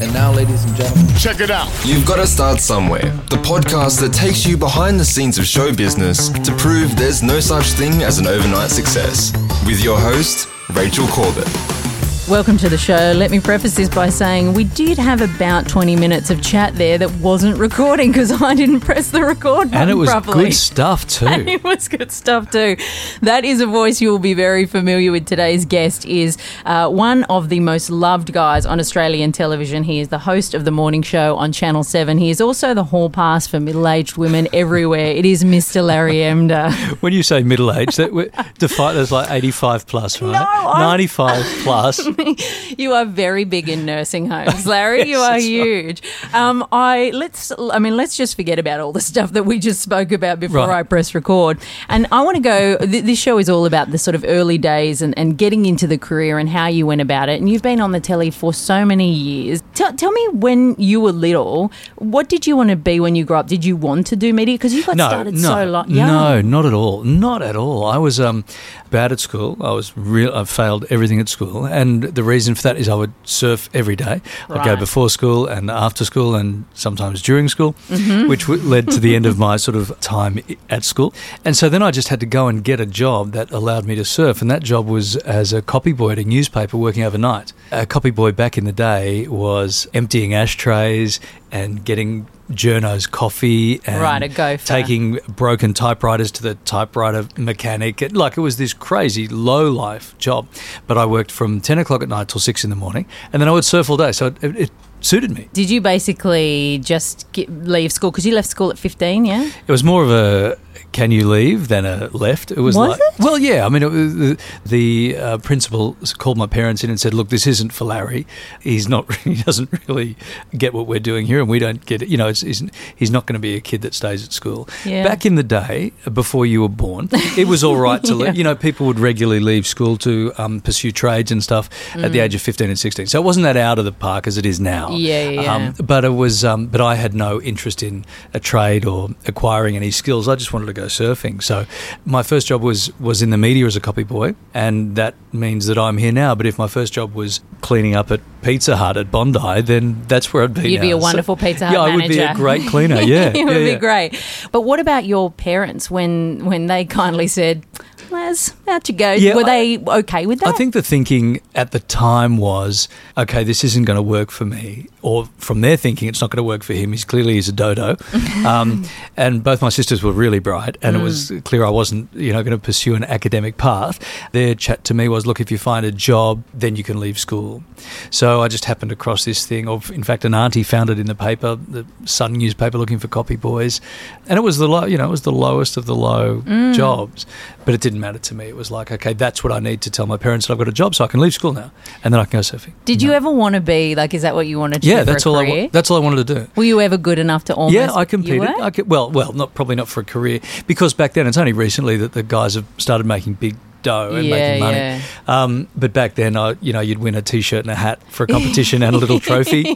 And now, ladies and gentlemen, Check it out. You've got to start somewhere. The podcast that takes you behind the scenes of show business to prove there's no such thing as an overnight success. With your host, Rachel Corbett. Welcome to the show. Let me preface this by saying we did have about 20 minutes of chat there that wasn't recording because I didn't press the record button And it was properly. good stuff too. And it was good stuff too. That is a voice you will be very familiar with. Today's guest is uh, one of the most loved guys on Australian television. He is the host of the morning show on Channel 7. He is also the hall pass for middle aged women everywhere. It is Mr. Larry Emdur. When you say middle-aged, that define as like eighty-five plus, right? I'm- Ninety-five plus. you are very big in nursing homes, Larry. you are huge. Um, I let's. I mean, let's just forget about all the stuff that we just spoke about before Right. I press record. And I want to go. Th- this show is all about the sort of early days and, and getting into the career and how you went about it. And you've been on the telly for so many years. Tell, tell me when you were little, what did you want to be when you grew up? Did you want to do media? Because you got No, started no, so long. young. no, not at all, not at all. I was um, bad at school. I was real. I failed everything at school, and the reason for that is I would surf every day. I'd go before school and after school, and sometimes during school, Mm-hmm. which w- led to the end of my sort of time at school. And so then I just had to go and get a job that allowed me to surf, and that job was as a copy boy at a newspaper working overnight. A copy boy back in the day was emptying ashtrays and getting journos coffee and Right, a gopher. taking broken typewriters to the typewriter mechanic. It, like it was this crazy low life job. But I worked from 10 o'clock at night till 6 in the morning and then I would surf all day. So it, it, it suited me. Did you basically just get, leave school? Because you left school at 15, yeah? It was more of a can you leave than a left. It was, Was like, it? well, yeah. I mean, it the, the uh, principal called my parents in and said, "Look, this isn't for Larry. He's not. He doesn't really get what we're doing here, and we don't get it. You know, it's, he's, he's not going to be a kid that stays at school." Yeah. Back in the day, before you were born, it was all right to. Yeah. leave. You know, people would regularly leave school to um, pursue trades and stuff at the age of fifteen and sixteen. So it wasn't that out of the park as it is now. Mm. Yeah, yeah, yeah. Um, but it was. Um, but I had no interest in a trade or acquiring any skills. I just wanted to go surfing. So my first job was was in the media as a copy boy, and that means that I'm here now. But if my first job was cleaning up at Pizza Hut at Bondi, then that's where I'd be. You'd be a wonderful So- Pizza Hut Yeah, I would be a great cleaner. Yeah, it yeah, would yeah. be great. But what about your parents when when they kindly said, "Les, out you go"? Yeah, Were I- they okay with that? I think the thinking at the time was, okay, this isn't going to work for me. Or from their thinking, it's not going to work for him. He's clearly he's a dodo. Um, and both my sisters were really bright, and it was clear I wasn't, you know, going to pursue an academic path. Their chat to me was, look, if you find a job, then you can leave school. So I just happened across this thing. Of, in fact, an auntie found it in the paper, the Sun newspaper, looking for copy boys, and it was the low, you know, it was the lowest of the low jobs. But it didn't matter to me. It was like, okay, that's what I need to tell my parents that I've got a job, so I can leave school now, and then I can go surfing. Did you ever want to be like? Is that what you wanted to Yeah, that's all. I, career? wa- that's all I wanted to do. Were you ever good enough to almost? yeah, I competed. I could, well, well, not probably not for a career because back then it's only recently that the guys have started making big dough and Yeah, making money. yeah. Um, but back then, I, you know, you'd win a T-shirt and a hat for a competition and a little trophy.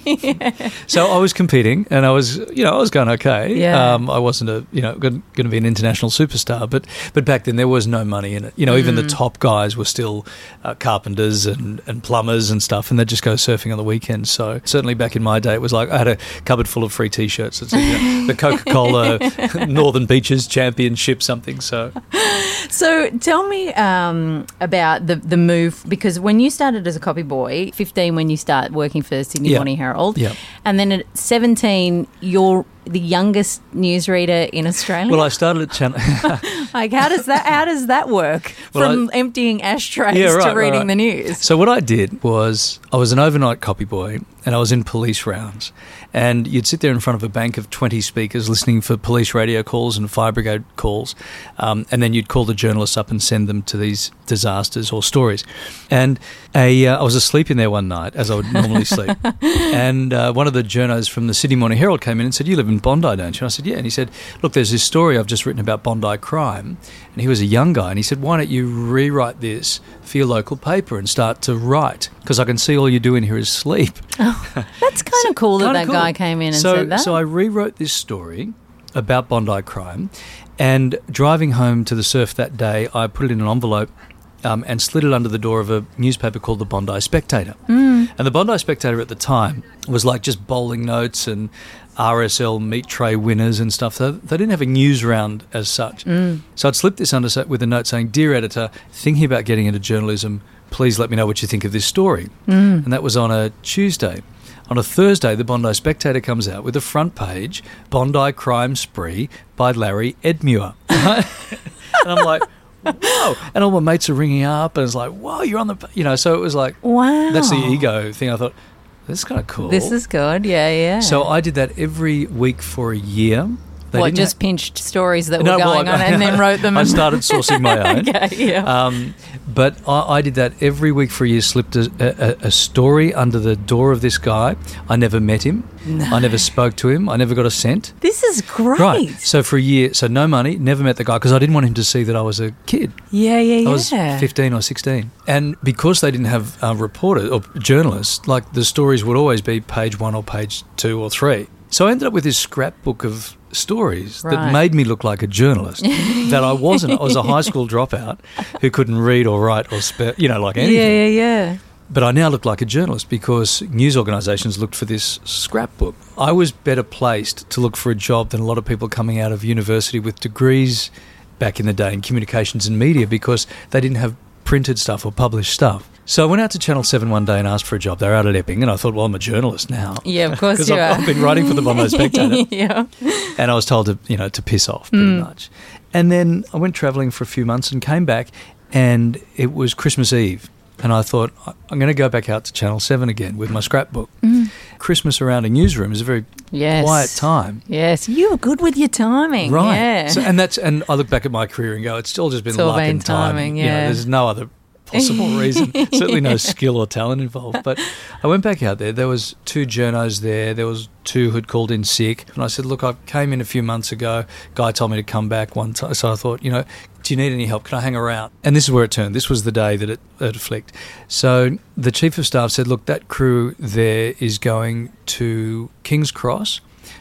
So I was competing, and I was, you know, I was going okay. Yeah. Um, I wasn't a, you know, going to be an international superstar, but but back then there was no money in it. You know, even Mm. the top guys were still uh, carpenters and, and plumbers and stuff, and they'd just go surfing on the weekends. So certainly back in my day, it was like I had a cupboard full of free T-shirts. It's you know, the Coca Cola Northern Beaches Championship something. So So tell me um, Um, about the the move because when you started as a copy boy, fifteen when you start working for Sydney Yeah. Morning Herald, Yeah. and then at seventeen you're the youngest newsreader in Australia. well, I started at Channel. like how does that how does that work Well, from emptying ashtrays Yeah, right, to reading right. the news? So what I did was I was an overnight copy boy and I was in police rounds. And you'd sit there in front of a bank of 20 speakers listening for police radio calls and fire brigade calls. Um, and then you'd call the journalists up and send them to these disasters or stories. And a, uh, I was asleep in there one night, as I would normally sleep. And uh, one of the journos from the Sydney Morning Herald came in and said, You live in Bondi, don't you? And I said, Yeah. And he said, Look, there's this story I've just written about Bondi crime. And he was a young guy. And he said, Why don't you rewrite this for your local paper and start to write? Because I can see all you're doing here is sleep. That's kind of cool that that cool. guy came in and so, said that. So I rewrote this story about Bondi crime, and driving home to the surf that day, I put it in an envelope um, and slid it under the door of a newspaper called the Bondi Spectator. And the Bondi Spectator at the time was like just bowling notes and RSL meat tray winners and stuff. So they didn't have a news round as such. So I'd slipped this under with a note saying, "Dear editor, thinking about getting into journalism. Please let me know what you think of this story." Mm. And that was on a Tuesday. On a Thursday, the Bondi Spectator comes out with a front page Bondi Crime Spree by Larry Emdur. and I'm like, whoa. And all my mates are ringing up, and it's like, whoa, you're on the, you know, so it was like, Wow. that's the ego thing. I thought, this is kind of cool. This is good. Yeah, yeah. So I did that every week for a year. They what, just ha- pinched stories that No, were well, going I- on and then wrote them. I started sourcing my own. okay, yeah. Um, but I, I did that every week for a year. Slipped a, a, a story under the door of this guy. I never met him. I never spoke to him. I never got a cent. this is great. Right. So for a year, so no money. Never met the guy because I didn't want him to see that I was a kid. yeah, yeah, yeah. I was 15 or 16. And because they didn't have uh, reporters or journalists, like the stories would always be page one or page two or three. So I ended up with this scrapbook of stories Right. that made me look like a journalist that I wasn't. I was a high school dropout who couldn't read or write or spell, you know, like anything. Yeah, yeah, yeah. But I now look like a journalist because news organisations looked for this scrapbook. I was better placed to look for a job than a lot of people coming out of university with degrees back in the day in communications and media because they didn't have printed stuff or published stuff. So I went out to Channel 7 one day and asked for a job. They were out at Epping, and I thought, well, I'm a journalist now. Yeah, of course you I've, are. I've been writing for the Bondi Spectator yeah. and I was told to, you know, to piss off pretty Mm. much. And then I went travelling for a few months and came back, and it was Christmas Eve. And I thought, I'm going to go back out to Channel 7 again with my scrapbook. Christmas around a newsroom is a very Mm. Yes. quiet time. Yes, you were good with your timing. Right. Yeah. So, and that's and I look back at my career and go, it's all just been It's luck and timing. timing, You know, yeah. there's no other possible reason. Certainly no skill or talent involved. But I went back out there. There was two journos there. There was two who'd called in sick. And I said, look, I came in a few months ago. Guy told me to come back one time. So I thought, you know, do you need any help? Can I hang around? And this is where it turned. This was the day that it, it flicked. So the chief of staff said, look, that crew there is going to King's Cross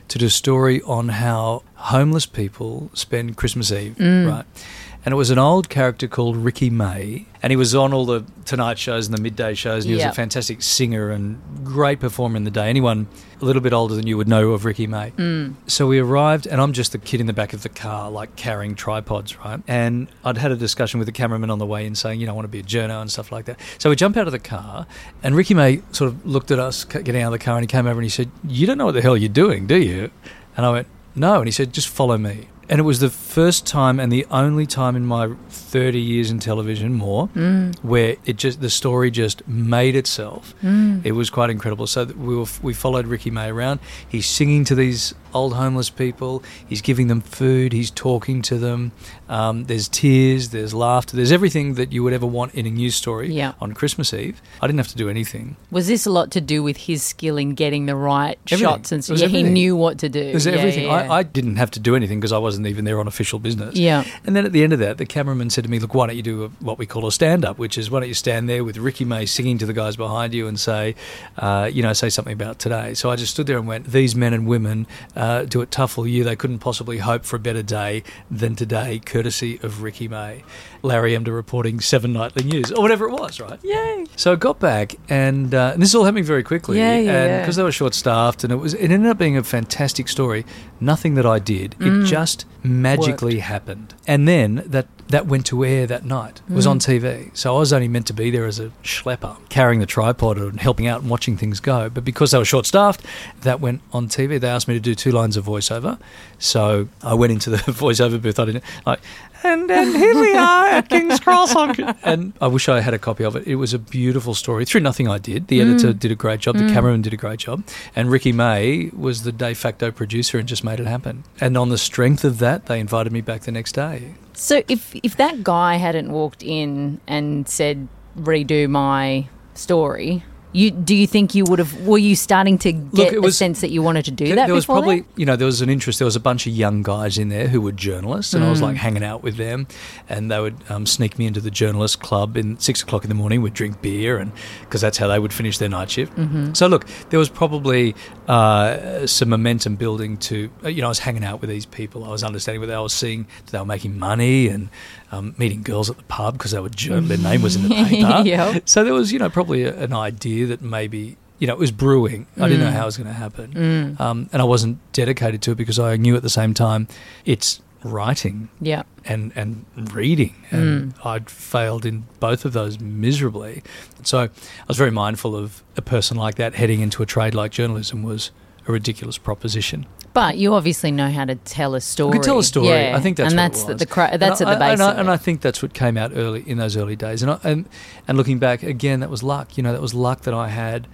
to do a story on how homeless people spend Christmas Eve, mm. right? And it was an old character called Ricky May, and he was on all the Tonight shows and the midday shows, and he was a fantastic singer and great performer in the day. Anyone a little bit older than you would know of Ricky May. Mm. So we arrived, and I'm just the kid in the back of the car, like carrying tripods, right? And I'd had a discussion with the cameraman on the way in saying, you know, I want to be a journo and stuff like that. So we jump out of the car, and Ricky May sort of looked at us getting out of the car, and he came over and he said, You don't know what the hell you're doing, do you? And I went, No. And he said, Just follow me. And it was the first time and the only time in my 30 years in television, more, where it just the story just made itself. It was quite incredible. So we were, we followed Ricky May around. He's singing to these old homeless people. He's giving them food. He's talking to them. Um, there's tears. There's laughter. There's everything that you would ever want in a news story Yeah. on Christmas Eve. I didn't have to do anything. Was this a lot to do with his skill in getting the right Everything. shots and so was yeah, he knew what to do. There's Yeah, everything. yeah, I, I didn't have to do anything because I wasn't even there on official business. Yeah. And then at the end of that, the cameraman said to me, "Look, why don't you do a, what we call a stand-up, which is why don't you stand there with Ricky May singing to the guys behind you and say, uh, you know, say something about today." So I just stood there and went, "These men and women uh, do it tough all year. They couldn't possibly hope for a better day than today, courtesy of Ricky May." Larry Emdur reporting Seven Nightly News or whatever it was, right? Yay. So I got back, and, uh, and this is all happening very quickly. Yeah, yeah, because they were short staffed, and it was it ended up being a fantastic story. Nothing that I did, Mm. it just magically happened. And then that that went to air that night. It was on Mm. TV, so I was only meant to be there as a schlepper, carrying the tripod and helping out and watching things go. But because they were short staffed, that went on TV. They asked me to do two lines of voiceover, so I went into the voiceover booth. I didn't like. And, and here we are at King's Cross. on- And I wish I had a copy of it. It was a beautiful story through nothing I did. The editor did a great job. The cameraman did a great job. And Ricky May was the de facto producer and just made it happen. And on the strength of that, they invited me back the next day. So if if that guy hadn't walked in and said redo my story, You do you think you would have? Were you starting to get it was- a sense that you wanted to do that? there was probably, you know, there was an interest. There was a bunch of young guys in there who were journalists, and I was Mm. like hanging out with them, and they would um, sneak me into the journalist club in six o'clock in the morning. We'd drink beer, and because that's how they would finish their night shift. Mm-hmm. So look, there was probably uh, some momentum building to, uh, you know, I was hanging out with these people. I was understanding whether I was seeing that they were making money and um, meeting girls at the pub because they were their name was in the paper. Yep. So there was, you know, probably a, an idea that maybe, you know, it was brewing. I didn't know Mm. how it was going to happen. Um, and I wasn't dedicated to it because I knew at the same time it's writing Yeah. and, and reading. And I'd failed in both of those miserably. So I was very mindful of a person like that heading into a trade like journalism was a ridiculous proposition. But you obviously know how to tell a story. I could tell a story. Yeah. I think that's and that's the, the that's and at the base. And I, and. I think that's what came out early in those early days. And I, and and looking back again, that was luck. You know, that was luck that I had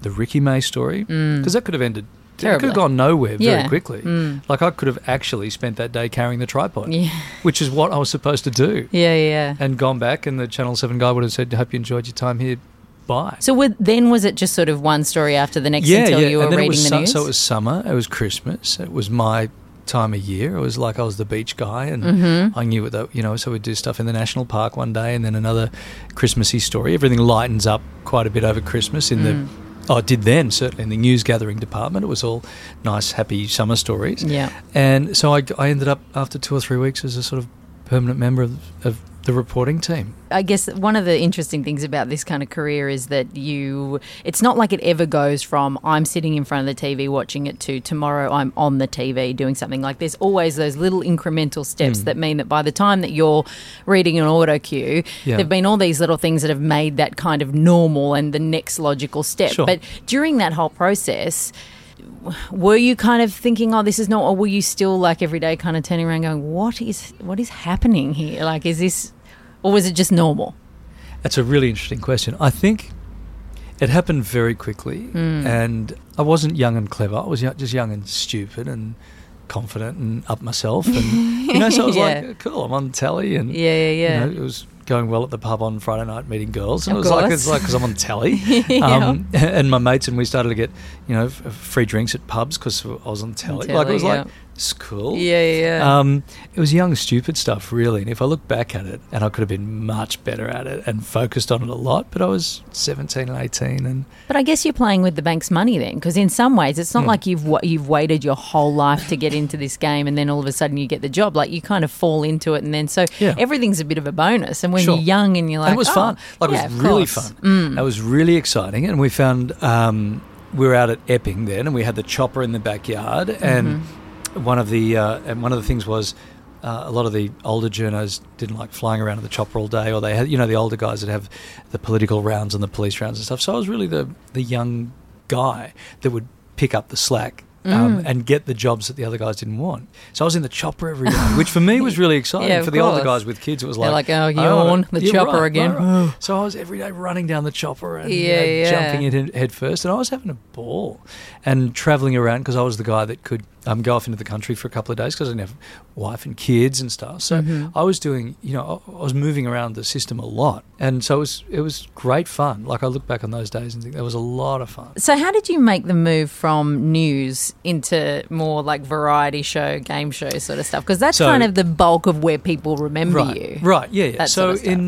the Ricky May story because that could have ended. It could Mm. Have gone nowhere very Yeah. quickly. Mm. Like I could have actually spent that day carrying the tripod, yeah, which is what I was supposed to do, yeah, yeah. and gone back. And the Channel Seven guy would have said, "Hope you enjoyed your time here." Bye. So would, then was it just sort of one story after the next yeah, until yeah. you were reading it was the su- news? so it was summer. It was Christmas. It was my time of year. It was like I was the beach guy, and Mm-hmm. I knew it. That you know, so we'd do stuff in the national park one day, and then another Christmassy story. Everything lightens up quite a bit over Christmas in Mm. the. Oh, it did then certainly in the news gathering department. It was all nice, happy summer stories. Yeah. And so I, I ended up after two or three weeks as a sort of permanent member of, of the reporting team. I guess one of the interesting things about this kind of career is that you, it's not like it ever goes from I'm sitting in front of the TV watching it to tomorrow I'm on the TV doing something. Like there's always those little incremental steps Hmm. that mean that by the time that you're reading an auto cue, Yeah. there've been all these little things that have made that kind of normal and the next logical step. Sure. But during that whole process, were you kind of thinking, "Oh, this is not," or were you still like every day, kind of turning around, going, "What is what is happening here? Like, is this, or was it just normal?" That's a really interesting question. I think it happened very quickly, Hmm. and I wasn't young and clever. I was just young and stupid and confident and up myself, and you know. So I was Yeah. like, "Cool, I'm on telly," and Yeah, yeah, yeah. You know, it was going well at the pub on Friday night, meeting girls, and Of it was like course. it's like because I'm on telly, Yeah. um, and my mates and we started to get you know f- free drinks at pubs because I was on telly. like it was telly, like it's cool. Yeah, yeah, yeah. Um, it was young, stupid stuff, really. And if I look back at it, and I could have been much better at it and focused on it a lot, but I was 17 and 18, and but I guess you're playing with the bank's money then, because in some ways it's not like you've you've waited your whole life to get into this game, and then all of a sudden you get the job. Like you kind of fall into it, and then so Yeah. everything's a bit of a bonus. And when Sure. you're young and you're like, And it was "Oh, fun. Like yeah, it was really course." Mm. fun. It was really exciting, and we found um, we were out at Epping then, and we had the chopper in the backyard, and Mm-hmm. One of the uh, and one of the things was. Uh, a lot of the older journos didn't like flying around in the chopper all day, or they had, you know, the older guys that have the political rounds and the police rounds and stuff. So I was really the the young guy that would pick up the slack um, Mm. and get the jobs that the other guys didn't want. So I was in the chopper every day, which for me was really exciting. Yeah, for the older guys with kids, it was like, like, "Oh, I wanna- yawn, the Yeah, chopper right, again." right, right. So I was every day running down the chopper and you know, yeah. jumping in head, head first, and I was having a ball and traveling around because I was the guy that could um, go off into the country for a couple of days because I didn't have wife and kids and stuff. So Mm-hmm. I was doing, you know, I was moving around the system a lot, and so it was it was great fun. Like I look back on those days and think that was a lot of fun. So how did you make the move from news into more like variety show, game show sort of stuff? Because that's So- kind of the bulk of where people remember right, you. Right, yeah, yeah. So sort of in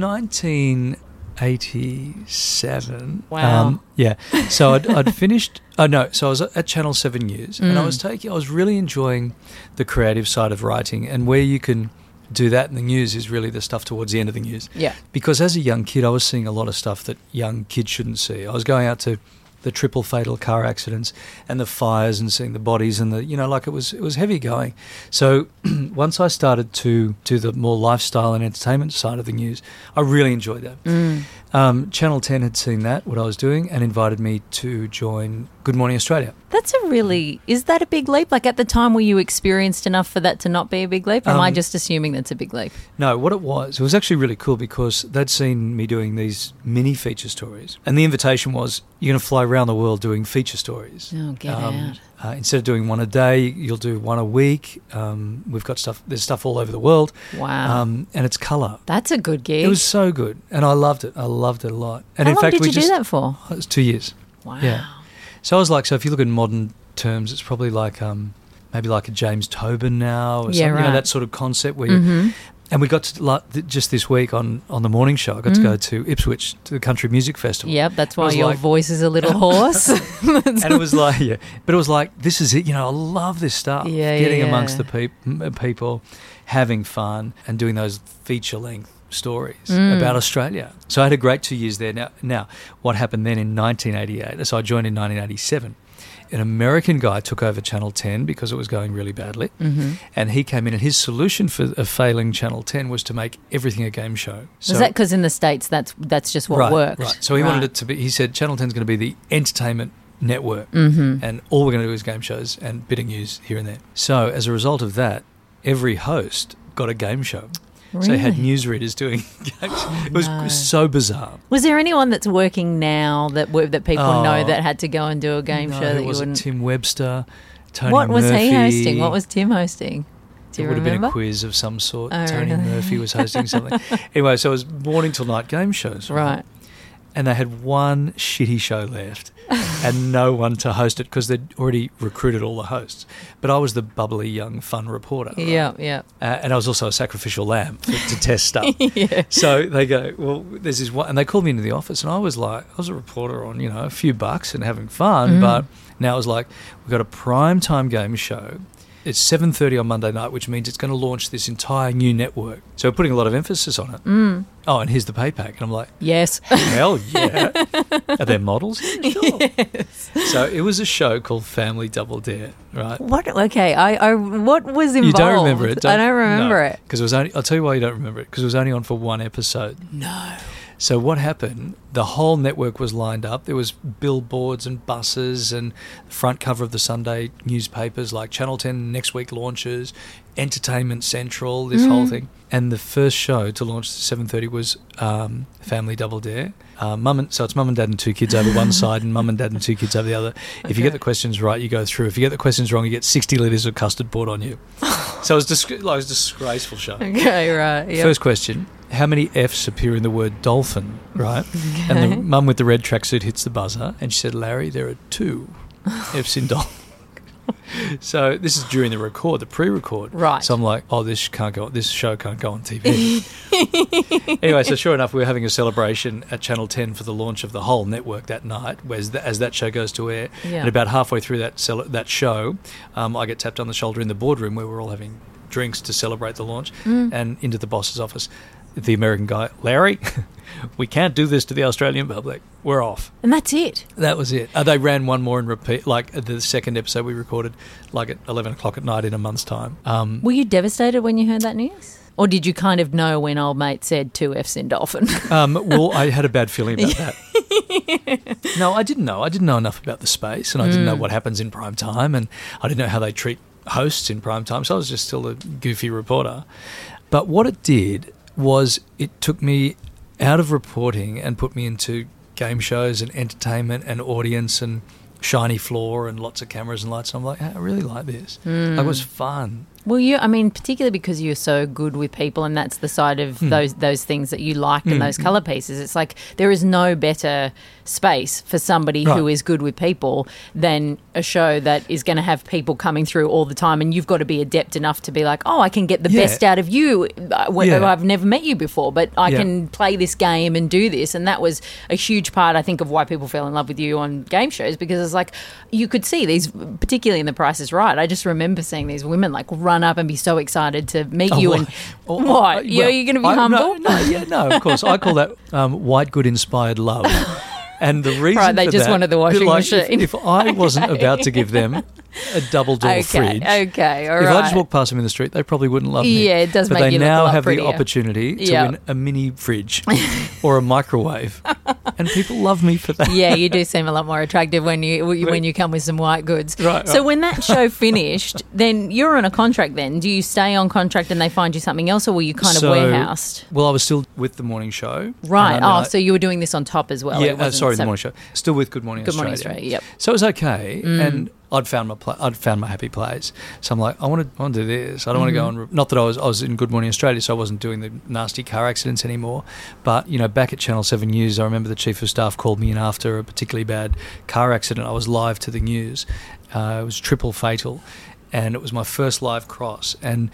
1987, Wow. um, yeah. So I'd, I'd finished. Oh no, so I was at Channel Seven News, and I Mm. was taking. I was really enjoying the creative side of writing, and where you can do that in the news is really the stuff towards the end of the news. Yeah. Because as a young kid, I was seeing a lot of stuff that young kids shouldn't see. I was going out to the triple fatal car accidents and the fires and seeing the bodies and the you know like it was it was heavy going. So once I started to do the more lifestyle and entertainment side of the news, I really enjoyed that. Mm. Um, Channel Ten had seen that what I was doing and invited me to join Good Morning Australia. That's a really is that a big leap? Like at the time were you experienced enough for that to not be a big leap? Or am I Um, just assuming that's a big leap? No, what it was, it was actually really cool because they'd seen me doing these mini feature stories. And the invitation was, you're going to fly around the world doing feature stories. Oh, get out. Uh, instead of doing one a day, you'll do one a week. Um, we've got stuff. There's stuff all over the world. Wow. Um, and it's color. That's a good gig. It was so good, and I loved it. I loved it a lot. And How in long fact, did we you just do that for? Oh, it was two years. Wow. Yeah. So I was like, so if you look in modern terms, it's probably like um, maybe like a James Tobin now, or Yeah, something, you know, that sort of concept where. You, hmm and we got to like th- just this week on on the morning show. I got to Mm. go to Ipswich to the Country Music Festival. Yep, that's why your like- voice is a little hoarse. and it was like, yeah, but it was like, this is it. You know, I love this stuff. Yeah, getting yeah, amongst the peop- people, having fun, and doing those feature length stories Mm. about Australia. So I had a great two years there. Now, now, what happened then in 1988? So I joined in 1987. An American guy took over Channel 10 because it was going really badly, hmm and he came in, and his solution for a failing Channel 10 was to make everything a game show. Was that because in the states that's that's just what right, worked? Right. So he Right. wanted it to be. He said Channel 10 is going to be the entertainment network Mhm. and all we're going to do is game shows and bit of news here and there. So as a result of that, every host got a game show. So they had newsreaders doing games. it oh, was no. so bizarre. Was there anyone that's working now that that people know Oh. that had to go and do a game No, show that you was wouldn't? Tim Webster, Tony what was Murphy. he hosting? What was Tim hosting? Do it would have been a quiz of some sort. Oh, Tony really? Murphy was hosting something. anyway, so it was morning till night game shows. Right. And they had one shitty show left and no one to host it because they'd already recruited all the hosts. But I was the bubbly, young, fun reporter. right? Yeah, yeah. Uh, and I was also a sacrificial lamb for, to test stuff. yeah. So they go, well, there's this one, and they called me into the office, and I was like, I was a reporter on, you know, a few bucks and having fun, Mm. but now it's like we've got a prime time game show. It's seven thirty on Monday night, which means it's going to launch this entire new network. So we're putting a lot of emphasis on it. Mm. Oh, and here's the pay pack, and I'm like, Yes. hell yeah! Are there models? Yeah, sure. So it was a show called Family Double Dare, right? what? Okay. I, I. What was involved? You don't remember it? I don't remember it. because it was only. I'll tell you why you don't remember it because it was only on for one episode. No. So what happened? The whole network was lined up. There was billboards and buses and front cover of the Sunday newspapers like Channel 10 next week launches, Entertainment Central, this whole thing. And the first show to launch at 7:30 was um, Family Double Dare. Uh, mum and, so it's mum and dad and two kids over one side and mum and dad and two kids over the other. If you get the questions right, you go through. If you get the questions wrong, you get 60 litres of custard poured on you. so it was, disg- like, it was a disgraceful show. Okay. Right. Yep. First question: How many F's appear in the word dolphin? Right, and the mum with the red tracksuit hits the buzzer, and she said, "Larry, there are two F's in dolphin." so this is during the record, the pre-record. Right. So I'm like, "Oh, this can't go. This show can't go on TV." anyway, so sure enough, we were having a celebration at Channel 10 for the launch of the whole network that night, as, the, as that show goes to air. Yeah. And about halfway through that cele- that show, um, I get tapped on the shoulder in the boardroom where we're all having drinks to celebrate the launch, Mm. and into the boss's office. The American guy, Larry, we can't do this to the Australian public. We're off. And that's it. That was it. Uh, they ran one more and repeat, like uh, the second episode we recorded, like at 11 o'clock at night in a month's time. Um, Were you devastated when you heard that news? Or did you kind of know when old mate said two F's in dolphin? Um, well, I had a bad feeling about that. no, I didn't know. I didn't know enough about the space, and I didn't Mm. know what happens in prime time, and I didn't know how they treat hosts in prime time. So I was just still a goofy reporter. But what it did was it took me out of reporting and put me into game shows and entertainment and audience and shiny floor and lots of cameras and lights. And I'm like, I really like this. Mm. Like, it was fun. Well, you, I mean, particularly because you're so good with people, and that's the side of Hmm. those those things that you like and Mm, those mm. color pieces. It's like there is no better space for somebody who Right. is good with people than a show that is going to have people coming through all the time, and you've got to be adept enough to be like, oh, I can get the Yeah. best out of you. uh, when- Yeah. I've never met you before, but I Yeah. can play this game and do this, and that was a huge part, I think, of why people fell in love with you on game shows because it's like you could see these, particularly in The Price Is Right. I just remember seeing these women like run up and be so excited to meet Oh, you and Oh, what? oh, you're, you going to be I- humble? No, no, yeah, no, of course. I call that um, white good inspired love. And the reason Right, they just that- wanted the washing like, machine. If, if I wasn't about to give them a double door okay, fridge. okay, all if right. I just walked past them in the street, they probably wouldn't love me. Yeah, it does but make they you look a now lot have prettier. the opportunity to Yep. win a mini fridge or a microwave, and people love me for that. yeah, you do seem a lot more attractive when you when you come with some white goods. Right, So right. when that show finished, then you're on a contract. Then do you stay on contract and they find you something else, or were you kind of So- warehoused? Well, I was still with the morning show. Right. and Oh, I- so you were doing this on top as well. yeah, uh, wasn't sorry, the morning show. Still with Good Morning Australia. Good Australia. Morning Australia. Yep. So it was okay, Mm. and I'd found my pla- I'd found my happy place. So I'm like, I want to I want to do this. I don't want to go Mm-hmm. on. Not that I was I was in Good Morning Australia, so I wasn't doing the nasty car accidents anymore. But you know, back at Channel Seven News, I remember the chief of staff called me in after a particularly bad car accident. I was live to the news. Uh, it was triple fatal, and it was my first live cross. And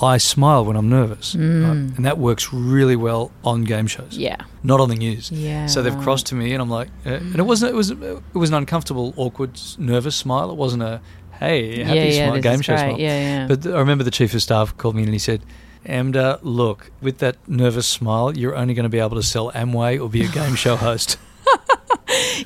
I smile when I'm nervous, right? and that works really well on game shows Mm. Yeah. not on the news. Yeah, So they've crossed to me, and I'm like, uh, and it wasn't. It was. It was an uncomfortable, awkward, nervous smile. It wasn't a hey, happy yeah, yeah, smile, game show great. smile. Yeah, yeah. But th- I remember the chief of staff called me and he said, "Emdur, look, with that nervous smile, you're only going to be able to sell Amway or be a game show host."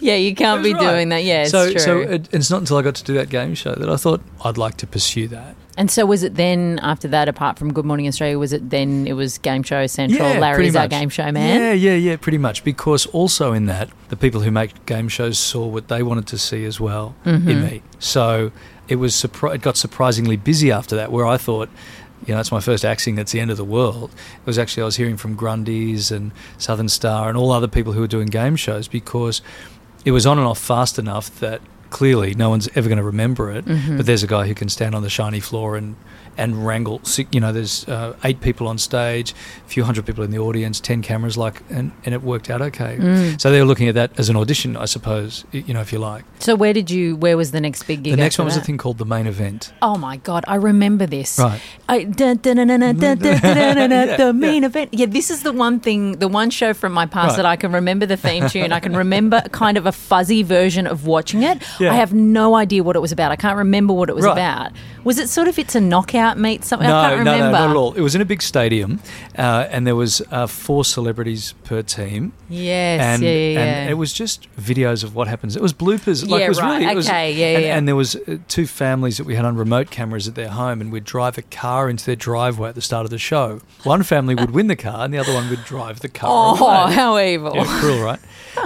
yeah, you can't be right. doing that. Yeah, it's so, true. so it, it's not until I got to do that game show that I thought I'd like to pursue that. And so was it then after that? Apart from Good Morning Australia, was it then? It was Game Show Central. pretty Larry's our game show man. Yeah, yeah, yeah, pretty much. Because also in that, the people who make game shows saw what they wanted to see as well Mm-hmm. in me. So it was surpri- it got surprisingly busy after that. Where I thought, you know, it's my first acting. That's the end of the world. It was actually I was hearing from Grundy's and Southern Star and all other people who were doing game shows because it was on and off fast enough that clearly no one's ever going to remember it. Mm-hmm. But there's a guy who can stand on the shiny floor and and wrangle. You know, there's uh, eight people on stage, a few hundred people in the audience, ten cameras, like, and, and it worked out okay. Mm. So they were looking at that as an audition, I suppose. You know, if you like. So where did you? Where was the next big gig? The next one was that? a thing called the main event. Oh my god, I remember this. Right. The main event. Yeah, this is the one thing, the one show from my past right. that I can remember the theme tune. I can remember kind of a fuzzy version of watching it. Yeah. I have no idea what it was about. I can't remember what it was right. about. Was it sort of it's a knockout? Meet something? I No, can't no, remember. no, not at all. It was in a big stadium, uh, and there was uh, four celebrities per team. Yes, and, yeah, yeah, and it was just videos of what happens. It was bloopers. Like Yeah, it was right. really, it was, Okay, yeah, and, yeah. and there was uh, two families that we had on remote cameras at their home, and we'd drive a car into their driveway at the start of the show. One family would win the car, and the other one would drive the car. oh, away. how evil. Yeah, cruel, right?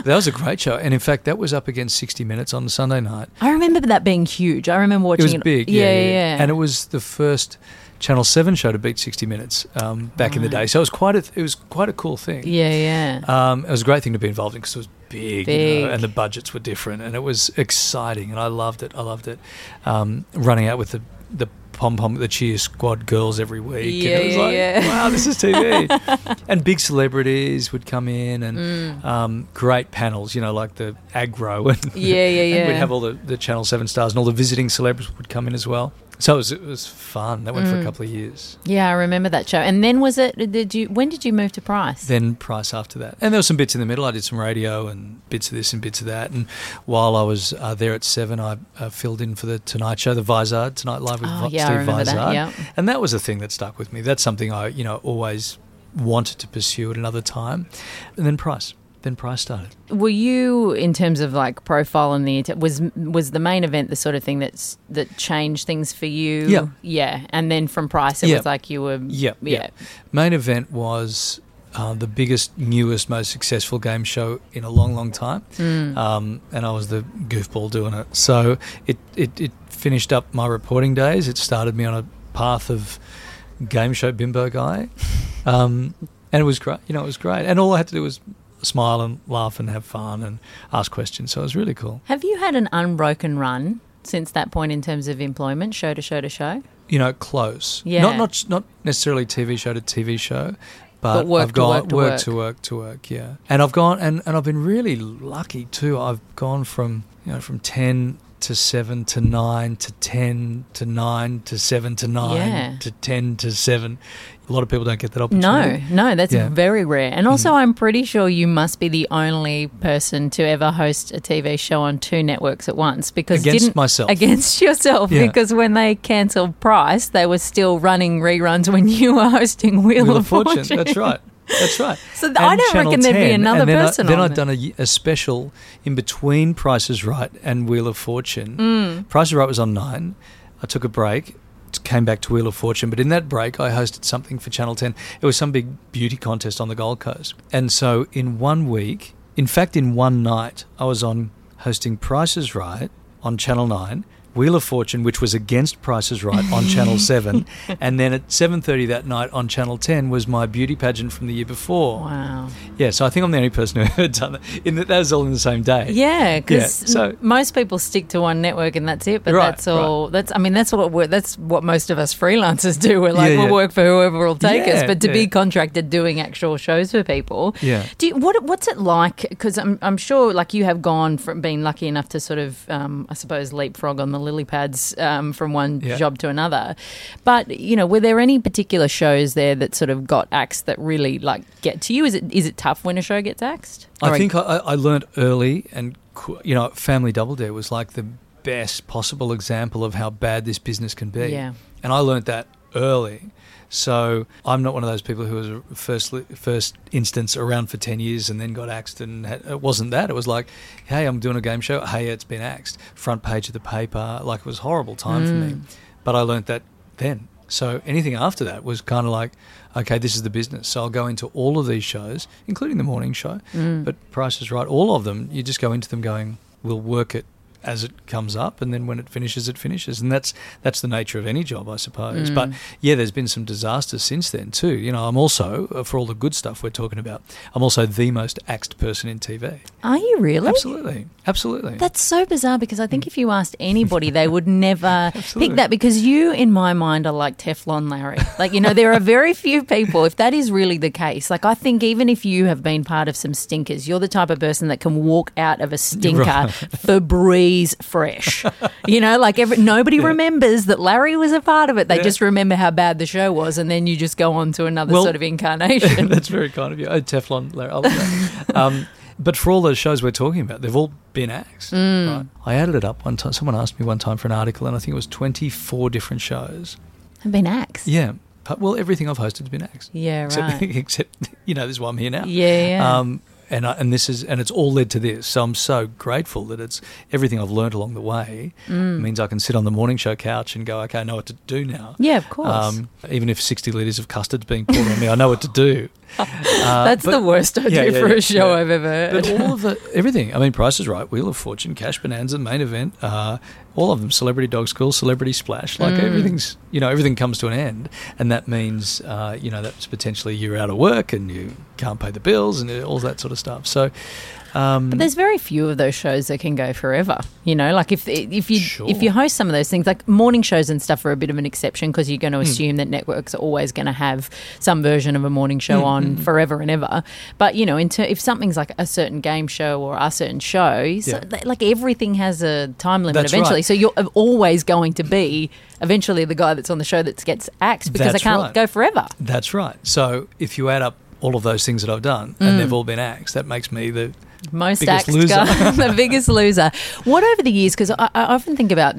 that was a great show, and in fact, that was up against 60 Minutes on Sunday night. I remember that being huge. I remember watching It was it. big, Yeah, yeah, yeah, yeah. and it was the first Channel Seven show to beat 60 Minutes um, back in the day. So it was quite a, it was quite a cool thing. yeah, yeah. Um, it was a great thing to be involved in because it was big, you know, and the budgets were different, and it was exciting, and I loved it. I loved it. Um, running out with the the pom pom, the cheer squad girls every week. Yeah, and it was yeah, like, yeah. wow, this is TV. and big celebrities would come in, and Mm. um, great panels, you know, like the aggro, and Yeah, yeah, yeah. we'd have all the, the Channel Seven stars, and all the visiting celebrities would come in as well. So it was it was fun. That went for a Mm. couple of years. Yeah, I remember that show. And then was it? Did you? When did you move to Price? then Price after that. And there were some bits in the middle. I did some radio and bits of this and bits of that. And while I was uh, there at seven, I uh, filled in for the Tonight Show, the Vizard Tonight Live with Oh, yeah, I Steve remember that, yeah. And that was a thing that stuck with me. That's something I, you know, always wanted to pursue at another time. And then Price. Then Price started. Were you, in terms of like profile and the was was the main event the sort of thing that's that changed things for you? Yeah. yeah. And then from Price, it Yeah. was like you were, Yeah, yeah. Main event was uh, the biggest, newest, most successful game show in a long, long time, Mm. um, and I was the goofball doing it. So it, it it finished up my reporting days. It started me on a path of game show bimbo guy, um, and it was great. You know, it was great, and all I had to do was smile and laugh and have fun and ask questions. So it was really cool. Have you had an unbroken run since that point in terms of employment, show to show to show? you know, close. Yeah. Not not not necessarily TV show to TV show, but, But work I've gone work to work. to work to work. Yeah, and I've gone and, and I've been really lucky too. I've gone from you know from ten to seven to nine to ten to nine to seven to nine Yeah. to ten to seven. A lot of people don't get that opportunity. no, no, that's Yeah. very rare. And also, Mm. I'm pretty sure you must be the only person to ever host a TV show on two networks at once because Against myself. against yourself Yeah. because when they cancelled Price, they were still running reruns when you were hosting Wheel, Wheel of Fortune. That's right. That's right. So th- I don't Channel reckon there'd be another then person I, then I'd done a, special in between Prices Right and Wheel of Fortune. Mm. Prices Right was on nine. I took a break, came back to Wheel of Fortune, but in that break, I hosted something for Channel 10. It was some big beauty contest on the Gold Coast. And so in one week, in fact, in one night, I was on hosting Prices Right on Channel 9. Wheel of Fortune, which was against Prices Right on Channel Seven, and then at seven thirty that night on Channel Ten was my beauty pageant from the year before. Wow. Yeah, so I think I'm the only person who ever done that. In that, that was all in the same day. Yeah, because so- most people stick to one network and that's it. But Right, that's all. That's I mean that's what we're, that's what most of us freelancers do. We're like Yeah, we'll work for whoever will take us. But to be contracted doing actual shows for people, Yeah. Do you, what what's it like? Because I'm I'm sure like you have gone from being lucky enough to sort of um, I suppose leapfrog on the lily pads um, from one Yeah. job to another. But you know, were there any particular shows there that sort of got axed that really like get to you? Is it is it tough when a show gets axed? I think I, I learned early, and you know, Family Double Dare was like the best possible example of how bad this business can be. Yeah. and I learned that early. So I'm not one of those people who was first first instance around for ten years and then got axed. And had, it wasn't that. It was like, hey, I'm doing a game show. Hey, it's been axed. Front page of the paper. Like it was a horrible time for me. Mm. But I learned that then. So anything after that was kind of like, okay, this is the business. So I'll go into all of these shows, including the morning show. Mm. But Price is Right, all of them, you just go into them going, we'll work it as it comes up, and then when it finishes, it finishes, and that's that's the nature of any job, I suppose. But yeah, there's been some disasters since then too. You know, I'm also uh, for all the good stuff we're talking about, I'm also the most axed person in TV. Are you really? Absolutely, absolutely. That's so bizarre because I think if you asked anybody, they would never think that because you, in my mind, are like Teflon Larry. Like, you know, there are very few people, if that is really the case, like, I think even if you have been part of some stinkers, you're the type of person that can walk out of a stinker Right. Febreze fresh. You know, like every, nobody remembers that Larry was a part of it. They Yeah. just remember how bad the show was, and then you just go on to another Well, sort of incarnation. That's very kind of you. Oh, Teflon, Larry. I love that. um, but for all those shows we're talking about, they've all been axed. Mm. Right? I added it up one time. Someone asked me one time for an article, and I think it was 24 different shows. I've been axed. Yeah. Well, everything I've hosted has been axed. Yeah, Except, right. except, you know, this is why I'm here now. Yeah, yeah. Um, and I, and this is and it's all led to this. So I'm so grateful that it's everything I've learned along the way Mm. means I can sit on the morning show couch and go, okay, I know what to do now. Yeah, of course. Um, even if 60 litres of custard's being poured on me, I know what to do. Uh, That's but- the worst idea Yeah, yeah, for a show. I've ever heard. But all of the everything. I mean, Price is Right, Wheel of Fortune, Cash Bonanza, Main Event, uh, all of them. Celebrity Dog School, Celebrity Splash. Like Mm. everything's, you know, everything comes to an end, and that means, uh, you know, that's potentially you're out of work and you can't pay the bills and all that sort of stuff. So, um, But there's very few of those shows that can go forever. You know, like if if you Sure. if you host some of those things, like morning shows and stuff, are a bit of an exception because you're Hmm. going to assume that networks are always going to have some version of a morning show Hmm, on forever and ever. But you know, in ter- if something's like a certain game show or a certain show, so th- like everything has a time limit That's eventually. right. So you're always going to be eventually the guy that's on the show that gets axed because That's they can't right. go forever. that's right. So if you add up all of those things that I've done, Mm. and they've all been axed, that makes me the Most Biggest axed loser. guy, the biggest loser. What over the years? Because I, I often think about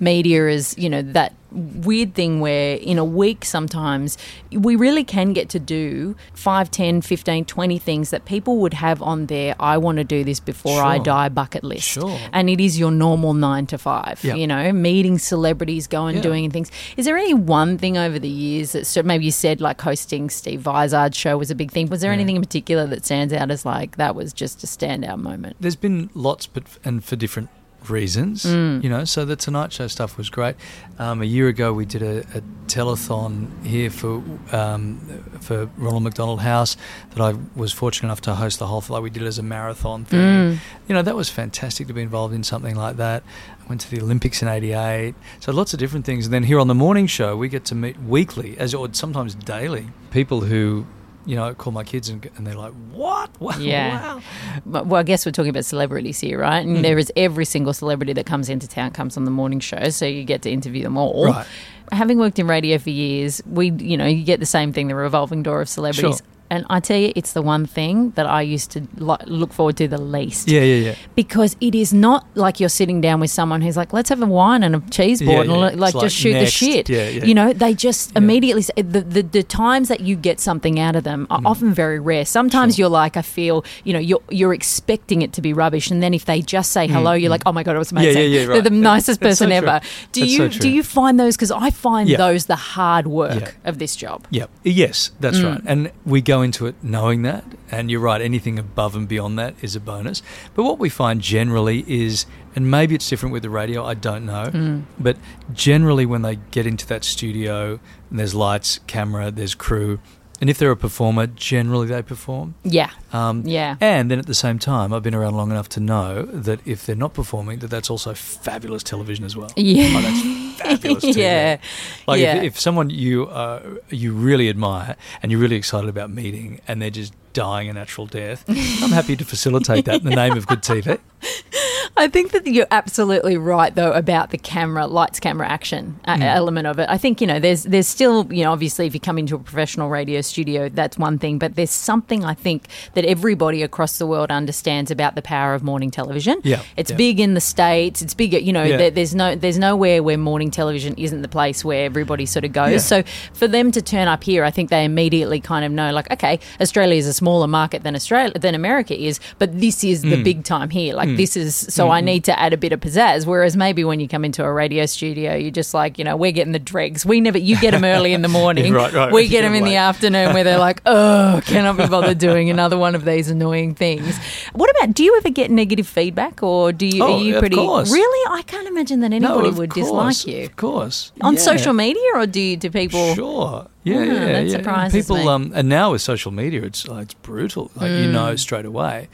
media as you know that weird thing where in a week sometimes we really can get to do 5 10 15 20 things that people would have on their i want to do this before i die bucket list Sure. and it is your normal 9 to 5 Yeah. you know meeting celebrities going Yeah. doing things is there any one thing over the years that so maybe you said like hosting steve vizard's show was a big thing was there Yeah. anything in particular that stands out as like that was just a standout moment There's been lots, but and for different reasons, Mm. you know. So the Tonight Show stuff was great. Um, a year ago, we did a, a telethon here for um, for Ronald McDonald House that I was fortunate enough to host the whole. Like we did it as a marathon thing. Mm. You know, that was fantastic to be involved in something like that. I went to the Olympics in '88. So lots of different things. And then here on the morning show, we get to meet weekly, as or sometimes daily, people who. You know, call my kids and, and they're like, "What? Wow, Yeah. wow. Well, I guess we're talking about celebrities here, right? And mm. there is every single celebrity that comes into town comes on the morning show, so you get to interview them all. Right. Having worked in radio for years, we, you know, you get the same thing, the revolving door of celebrities. Sure. And I tell you, it's the one thing that I used to lo- look forward to the least. Yeah, yeah, yeah. Because it is not like you're sitting down with someone who's like, let's have a wine and a cheese board yeah. and It's like, like just shoot next. the shit. Yeah, yeah. You know, they just Yeah. immediately say, the, the the times that you get something out of them Mm. are often very rare. Sometimes you're like, I feel, you know, you're you're expecting it to be rubbish, and then if they just say hello, you're like, oh my god, it was Mm, Yeah, amazing. yeah, yeah, They're right. the nicest That's person true. ever. Do That's you so do you find those? Because I find Yeah. those the hard work Yeah. of this job. Yeah. Yes, that's Mm. right. And we go into it knowing that. And you're right, anything above and beyond that is a bonus. But what we find generally is, and maybe it's different with the radio, I don't know, Mm. but generally when they get into that studio and there's lights, camera, there's crew, and if they're a performer, generally they perform. Yeah, Um, yeah. And then at the same time, I've been around long enough to know that if they're not performing, that that's also fabulous television as well. Yeah. Oh, fabulous TV. yeah, Like yeah. if, if someone you uh, you really admire and you're really excited about meeting and they're just dying a natural death, I'm happy to facilitate that in the name of good TV. I think that you're absolutely right, though, about the camera, lights, camera, action uh, Mm. element of it. I think you know, there's there's still you know, obviously, if you come into a professional radio studio, that's one thing, but there's something I think that everybody across the world understands about the power of morning television. Yeah, it's yeah. big in the states. It's bigger, you know. Yeah. There, there's no there's nowhere where morning television isn't the place where everybody sort of goes. Yeah. So for them to turn up here, I think they immediately kind of know, like, okay, Australia is a smaller market than Australia than America is, but this is Mm. the big time here. Like this is so I need to add a bit of pizzazz. Whereas maybe when you come into a radio studio, you're just like, you know, we're getting the dregs. We never you get them early in the morning. Right, right. We get them in the afternoon where they're like, oh, cannot be bothered doing another one of these annoying things. What about? Do you ever get negative feedback, or do you? Oh, are you of pretty? course. Really, I can't imagine that anybody of would course, dislike you Of course. on Yeah. social media, or do you, do people? Sure. Yeah, Ah, yeah, that yeah. surprises People, me. um, and now with social media, it's uh, it's brutal. Like you know Mm. straight away.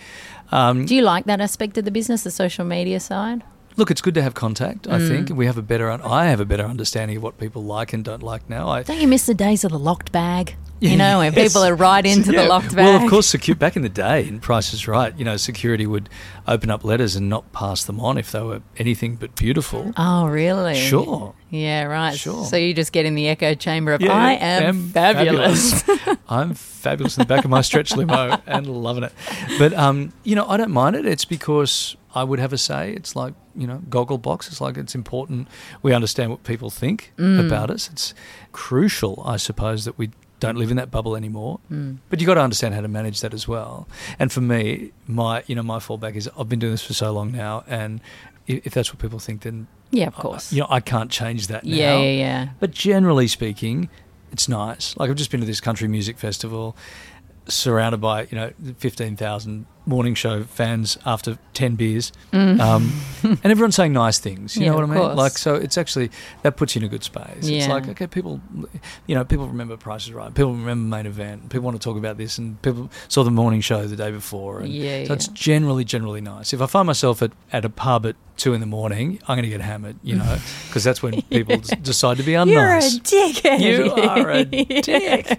Um, Do you like that aspect of the business, the social media side? Look, it's good to have contact. I Mm. think we have a better. I have a better understanding of what people like and don't like now. I, Don't you miss the days of the locked bag? Yeah, you know, where yes. people are right into the locked bag. Well, of course, secu- back in the day, in Price is Right, you know, security would open up letters and not pass them on if they were anything but beautiful. Oh, really? Sure. Yeah, right. Sure. So you just get in the echo chamber of Yeah, I am, fabulous. I'm fabulous in the back of my stretch limo and loving it. But um, you know, I don't mind it. It's because I would have a say. It's like you know, goggle box. It's like it's important we understand what people think Mm. about us. It's crucial, I suppose, that we don't live in that bubble anymore. Mm. But you've got to understand how to manage that as well. And for me, my you know my fallback is I've been doing this for so long now, and if that's what people think, then yeah, of I- course. you know I can't change that now. yeah, yeah, yeah. But generally speaking, it's nice. Like I've just been to this country music festival, surrounded by you know fifteen thousand morning show fans after ten beers, um, and everyone's saying nice things. You Mm. Yeah, know what I mean? course. Like so, it's actually that puts you in a good space. It's like okay, people, you know, people remember Price is Right. People remember Main Event. People want to talk about this, and people saw the morning show the day before. And Yeah, so it's generally generally nice. If I find myself at, at a pub at two in the morning, I'm going to get hammered. You know, because that's when people s- decide to be unnice. You're a dickhead. You are a dick.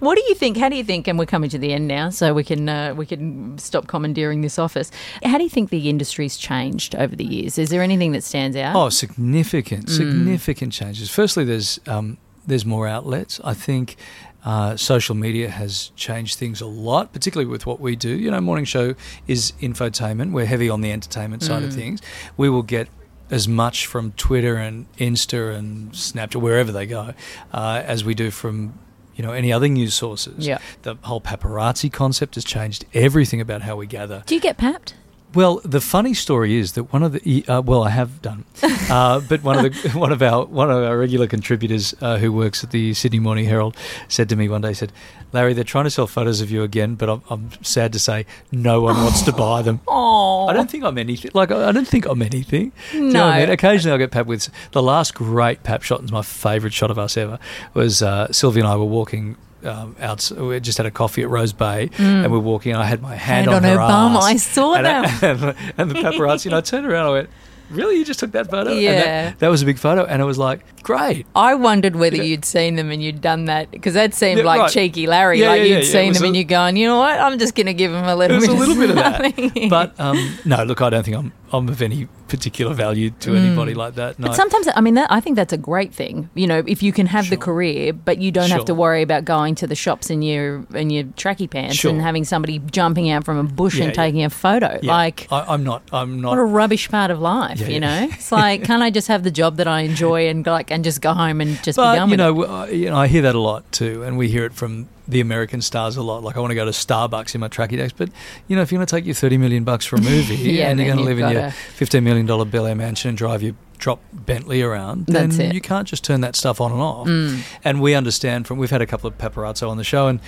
What do you think? How do you think? And we're coming to the end now, so we can uh, we can stop commandeering this office. How do you think the industry's changed over the years? Is there anything that stands out? Oh, significant, Mm. significant changes. Firstly, there's um, there's more outlets. I think uh, social media has changed things a lot, particularly with what we do. You know, morning show is infotainment. We're heavy on the entertainment side Mm. of things. We will get as much from Twitter and Insta and Snapchat, wherever they go, uh, as we do from you know any other news sources. Yeah. The whole paparazzi concept has changed everything about how we gather. do you get papped? Well, the funny story is that one of the uh, well, I have done, uh, but one of the one of our one of our regular contributors uh, who works at the Sydney Morning Herald said to me one day, said, "Larry, they're trying to sell photos of you again, but I'm, I'm sad to say no one wants to buy them." Oh, I don't think I'm anything. Like I I don't think I'm anything. Do you know I No. mean? Occasionally, I'll get pap with the last great pap shot. And my favourite shot of us ever was uh, Sylvia and I were walking. Um, out, we just had a coffee at Rose Bay, and we're walking. And I had my hand, Mm. Hand on, on her her bum. ass. I saw and that. and, and the paparazzi. And I turned around. I went, "Really? You just took that photo?" And Yeah. that, that was a big photo, and it was like, "Great." I wondered whether Yeah. you'd seen them and you'd done that because that seemed Yeah, like right. cheeky Larry. Yeah, like yeah, you'd. Seen them a- and you're going, you know what? I'm just going to give him a little bit. a little bit of something." that, but um, no. Look, I don't think I'm. I'm of any particular value to anybody like that. No. Mm. But sometimes, I mean, that, I think that's a great thing. You know, if you can have the career, but you don't have to worry about going to the shops in your in your tracky pants Sure. and having somebody jumping out from a bush Yeah, and yeah. taking a photo. Yeah. Like, I, I'm not. I'm not. what a rubbish part of life, you know? It's like, can't I just have the job that I enjoy and like and just go home and just be But done you know, uh, you know, I hear that a lot too, and we hear it from the American stars a lot. Like, I want to go to Starbucks in my tracky days, but you know, if you're going to take your thirty million bucks for a movie Yeah, and you're going to live in your fifteen million dollar Bel Air mansion and drive your drop Bentley around, then. Mm. you can't just turn that stuff on and off. And we understand from we've had a couple of paparazzo on the show, and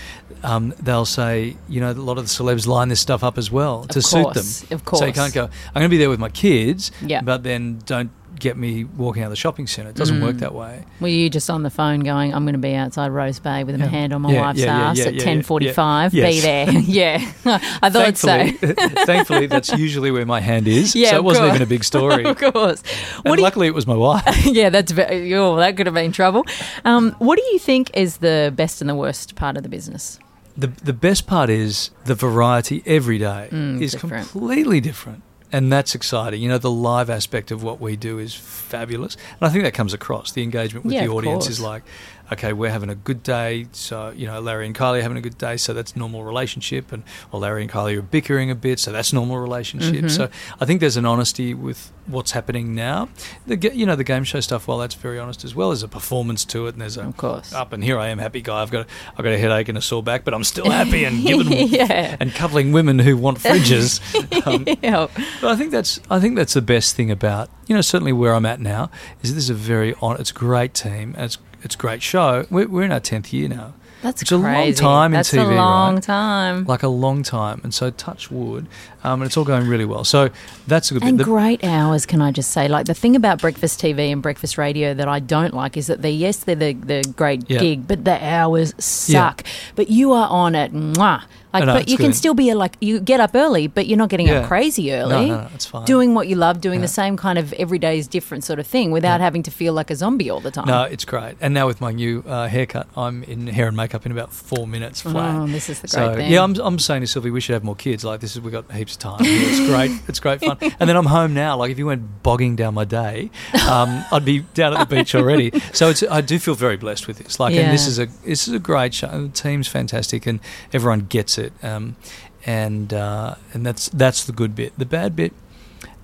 um, they'll say, you know, a lot of the celebs line this stuff up as well to suit them. Of course, So you can't go. I'm going to be there with my kids, Yeah. but then don't get me walking out of the shopping centre. It doesn't Mm. work that way. Were you just on the phone going, I'm going to be outside Rose Bay with my hand on my Yeah, wife's yeah, yeah, ass yeah, at yeah, yeah. 10.45? Yeah. Be there. yeah. I thought so. thankfully, thankfully, that's usually where my hand is. Yeah, so it wasn't course. even a big story. of course. What you, luckily, it was my wife. yeah, that's very, oh, that could have been trouble. Um, what do you think is the best and the worst part of the business? The the best part is the variety every day Mm, is different. completely different. And that's exciting. You know, the live aspect of what we do is fabulous. And I think that comes across. The engagement with Yeah, the audience course. is like, okay, we're having a good day. So, you know, Larry and Kylie are having a good day. So that's normal relationship. And, well, Larry and Kylie are bickering a bit. So that's normal relationship. Mm-hmm. So I think there's an honesty with what's happening now. The, you know, the game show stuff, well, that's very honest as well. There's a performance to it. And there's a, Of course. up and here I am, happy guy. I've got, I've got a headache and a sore back, but I'm still happy and giving Yeah. and cuddling women who want fridges. um, Yeah. but I think that's I think that's the best thing about you know certainly where I'm at now is this is a very on it's a great team and it's it's a great show. We're, we're in our tenth year now, That's It's a long time in That's TV, That's a long right? time. like a long time, and so touch wood, um, and it's all going really well. So that's a good And bit. The- great hours, can I just say? Like the thing about breakfast TV and breakfast radio that I don't like is that they yes they're the, the great Yeah. gig, but the hours suck. But you are on it, mwah. Like, but you can still be a, like you get up early, but you're not getting Yeah. up crazy early. no, no, it's fine. Doing what you love, doing Yeah. the same kind of everyday is different sort of thing without having to feel like a zombie all the time. no, it's great. And now with my new uh, haircut, I'm in hair and makeup in about four minutes flat. Oh, this is the great So thing. yeah, I'm, I'm saying to Sylvie, we should have more kids. Like this is we got heaps time. It's great. It's great fun. And then I'm home now. Like if you went bogging down my day, um, I'd be down at the beach already. So it's I do feel very blessed with this. Like and this is a this is a great show. The team's fantastic and everyone gets it. Um, and uh, and that's that's the good bit. The bad bit.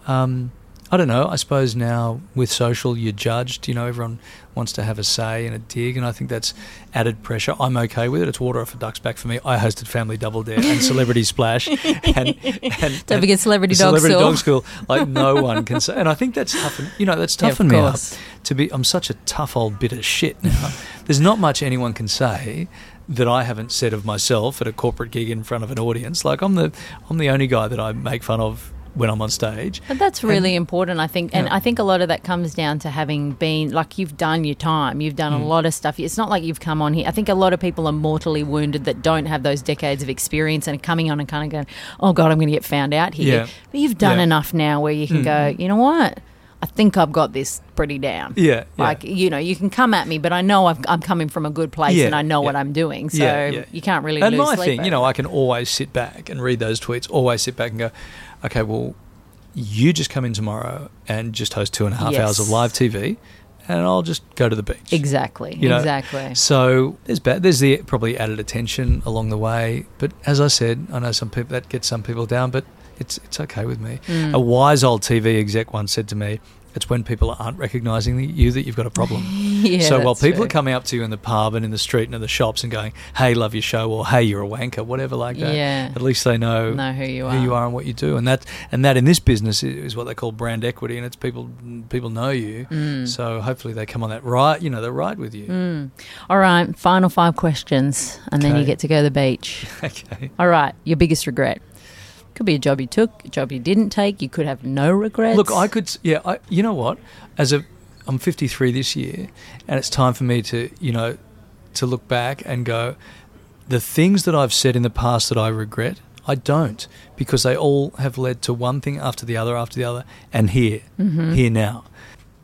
Um, I don't know. I suppose now with social, you're judged. You know, everyone wants to have a say and a dig, and I think that's added pressure. I'm okay with it. It's water off a duck's back for me. I hosted Family Double Dare and Celebrity Splash, and, and Don't forget Celebrity Dog Celebrity School. Dog School. Like no one can say, and I think that's tough. You know, that's Yeah, toughened me up to be. I'm such a tough old bit of shit now. There's not much anyone can say that I haven't said of myself at a corporate gig in front of an audience. Like I'm the I'm the only guy that I make fun of when I'm on stage. But that's really important, I think, and Yeah. I think a lot of that comes down to having been like you've done your time, you've done a Mm. lot of stuff. It's not like you've come on here. I think a lot of people are mortally wounded that don't have those decades of experience and are coming on and kind of going, "Oh God, I'm going to get found out here." Yeah. But you've done Yeah. enough now where you can go, you know what? I think I've got this pretty down. Yeah, yeah. Like you know, you can come at me, but I know I've, I'm coming from a good place Yeah, and I know what. I'm doing. So Yeah, yeah. you can't really and lose my thing, you know, I can always sit back and read those tweets. Always sit back and go, okay, well, you just come in tomorrow and just host two and a half Yes. hours of live TV, and I'll just go to the beach. exactly, You know, exactly. So there's ba- there's the probably added attention along the way, but as I said, I know some people that gets some people down, but it's it's okay with me. Mm. A wise old TV exec once said to me, "It's when people aren't recognising you that you've got a problem." yeah, so while people true. are coming up to you in the pub and in the street and in the shops and going, "Hey, love your show," or "Hey, you're a wanker," whatever like that, Yeah. at least they know, know who you are. who you are and what you do, and that and that in this business is, what they call brand equity, and it's people people know you, Mm. so hopefully they come on that ride, you know, they ride with you. All right, final five questions, and then you get to go to the beach. Okay. All right, your biggest regret. Could be a job you took, a job you didn't take. You could have no regrets. Look, I could, s- yeah. I, you know what? As a, I'm 53 this year, and it's time for me to, you know, to look back and go, the things that I've said in the past that I regret, I don't, because they all have led to one thing after the other after the other, and here, Mm-hmm. here now.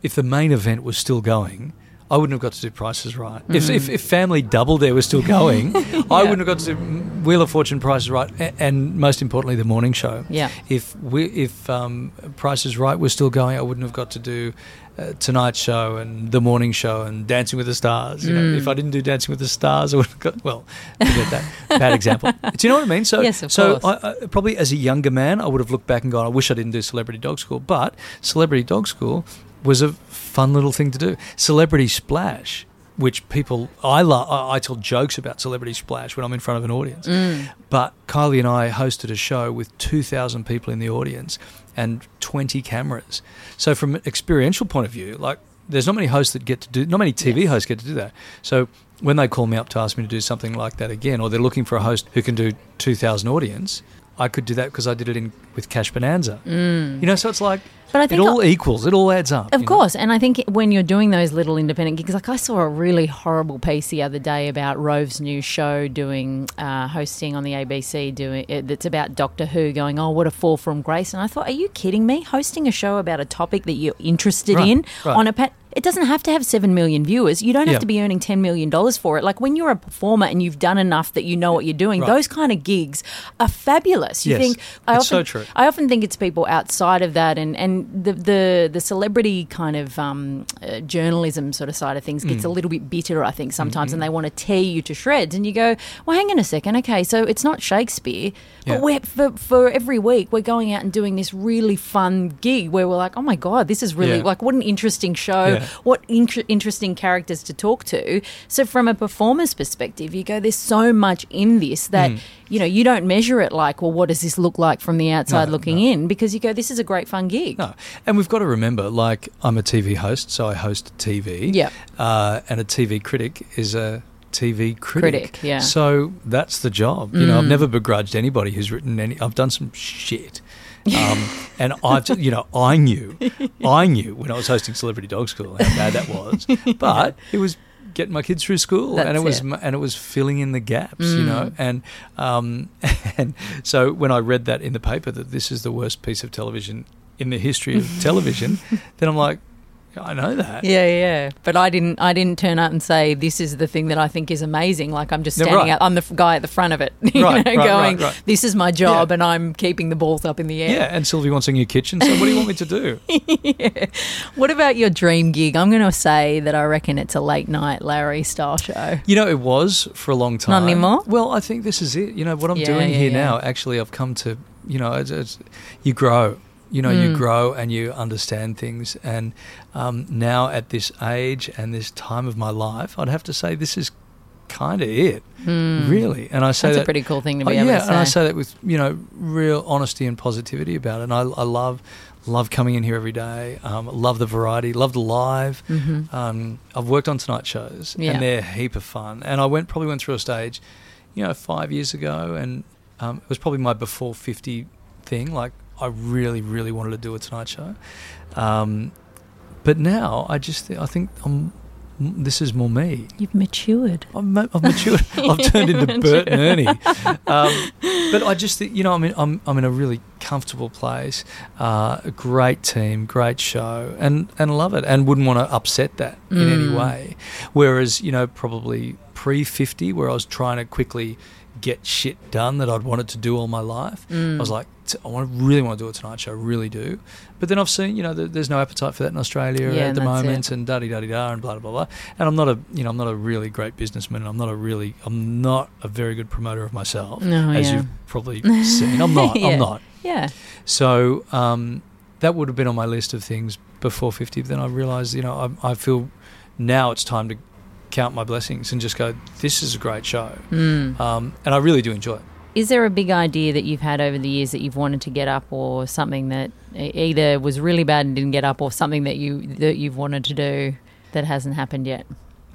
If the main event was still going, I wouldn't have got to do Prices Right. If, if, if Family Double Dare was still going, I wouldn't have got to do Wheel of Fortune, Prices Right, and most importantly, the morning show. Yeah. If we, if um, Prices Right was still going, I wouldn't have got to do uh, Tonight Show and the morning show and Dancing with the Stars. You know, Mm. if I didn't do Dancing with the Stars, I would have got well. Forget that bad example. Do you know what I mean? So, Yes, of so course. I, I, probably as a younger man, I would have looked back and gone, I wish I didn't do Celebrity Dog School. But Celebrity Dog School was a fun little thing to do. Celebrity Splash, which people, I, lo- I, I tell jokes about Celebrity Splash when I'm in front of an audience. Mm. But Kylie and I hosted a show with 2,000 people in the audience and 20 cameras. So, from an experiential point of view, like, there's not many hosts that get to do, not many TV Yes. hosts get to do that. So, when they call me up to ask me to do something like that again, or they're looking for a host who can do 2,000 audience, I could do that because I did it in with Cash Bonanza. You know, so it's like, But I think it all equals, it all adds up. Of you know? course, and I think when you're doing those little independent gigs, like I saw a really horrible piece the other day about Rove's new show doing uh, hosting on the ABC, doing that's about Doctor Who, going, "Oh, what a fall from grace!" And I thought, "Are you kidding me? Hosting a show about a topic that you're interested Right, in right. on a pat." It doesn't have to have seven million viewers. You don't have Yeah. to be earning ten million dollars for it. Like when you're a performer and you've done enough that you know what you're doing, Right. those kind of gigs are fabulous. You Yes, think I it's so often, true. I often think it's people outside of that, and, and the, the the celebrity kind of um, uh, journalism sort of side of things Mm. gets a little bit bitter, I think, sometimes, Mm-hmm. and they want to tear you to shreds. And you go, well, hang on a second, okay, so it's not Shakespeare, Yeah. but we're, for for every week we're going out and doing this really fun gig where we're like, oh my god, this is really Yeah. like what an interesting show. What inter- interesting characters to talk to. So from a performer's perspective, you go, there's so much in this that Mm. you know you don't measure it like, well, what does this look like from the outside No, looking no. in? Because you go, this is a great fun gig. No, and we've got to remember, like I'm a TV host, so I host TV. Yeah. uh, and a TV critic is a TV critic. Critic, yeah. So that's the job. You know, I've never begrudged anybody who's written any. I've done some shit. Um, and I've, you know, I knew, I knew when I was hosting Celebrity Dog School how bad that was, but it was getting my kids through school, and it was, it. and it was filling in the gaps, you know, and um, and so when I read that in the paper that this is the worst piece of television in the history of television, then I'm like, I know that. Yeah, yeah. But I didn't. I didn't turn up and say this is the thing that I think is amazing. Like I'm just standing right. out. I'm the guy at the front of it, you Right, know, right, going, right. "This is my job, Yeah. and I'm keeping the balls up in the air." Yeah, and Sylvie wants a new kitchen. So what do you want me to do? What about your dream gig? I'm going to say that I reckon it's a late night Larry style show. You know, it was for a long time. Not anymore? Well, I think this is it. You know, what I'm Yeah, doing yeah, here yeah. now, actually, I've come to, you know, it's, it's, you grow. You know, Mm. you grow and you understand things. And um, now at this age and this time of my life, I'd have to say this is kind of it, really. And I say Hmm. That's that a pretty cool thing to Oh, be able yeah, to say. and I say that with you know real honesty and positivity about it. And I, I love love coming in here every day. Um, love the variety. Love the live. Um, I've worked on tonight shows, Mm-hmm. Yeah. and they're a heap of fun. And I went probably went through a stage, you know, five years ago, and um, it was probably my before fifty thing. Like I really, really wanted to do a tonight show. Um, but now I just thi- I think I'm. This is more me. You've matured. I've, I've matured. I've turned into Bert and Ernie. Um, but I just think, you know, I'm in, I'm, I'm in a really comfortable place, uh, a great team, great show, and, and love it, and wouldn't want to upset that in any Mm. way. Whereas, you know, probably pre 50, where I was trying to quickly get shit done that I'd wanted to do all my life, Mm. I was like, "T- I really want to do a Tonight Show, I really do. But then I've seen, you know, th- there's no appetite for that in Australia Yeah, at the that's it. moment, and da da da da and blah blah blah. And I'm not a, you know, I'm not a really great businessman. and I'm not a really, I'm not a very good promoter of myself, No, as yeah. you've probably seen. I'm not. Yeah. I'm not. Yeah. So um, that would have been on my list of things before 50. But then I realised, you know, I, I feel now it's time to count my blessings and just go, this is a great show. Mm. Um, and I really do enjoy it. Is there a big idea that you've had over the years that you've wanted to get up, or something that either was really bad and didn't get up, or something that you that you've wanted to do that hasn't happened yet?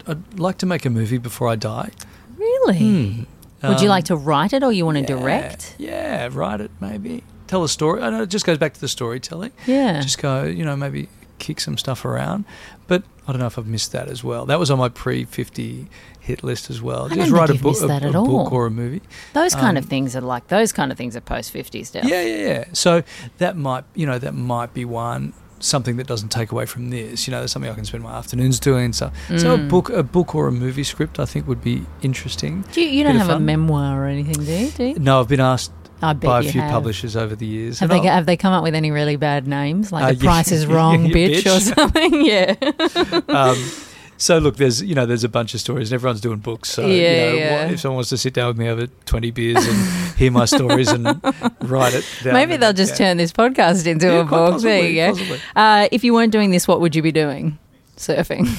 I'd like to make a movie before I die. Really? Would you Um, like to write it, or you want to yeah, direct? Yeah, write it maybe. Tell a story. I know it just goes back to the storytelling. Yeah. Just go, you know, maybe kick some stuff around. But I don't know if I've missed that as well. That was on my pre fifty hit list as well. I just write a book, a, a all. book or a movie. Those kind of um, things are like those kind of things are post fifty still. Yeah, yeah, yeah. So that might, you know, that might be one. something that doesn't take away from this. You know, there's something I can spend my afternoons doing. So, so a Mm. book, a book or a movie script, I think would be interesting. Do you, you don't of have a memoir or anything, do you? Do you? No, I've been asked by a few have. publishers over the years. Have they, have they come up with any really bad names, like Uh, The Price is Wrong, yeah, bitch, or something? Yeah. um, so look, there's you know there's a bunch of stories, and everyone's doing books. So Yeah, you know, yeah. what- if someone wants to sit down with me over 20 beers and hear my stories and write it down, Maybe they'll just turn this podcast into Yeah, a book. possibly, there you go. Uh, if you weren't doing this, what would you be doing? Surfing.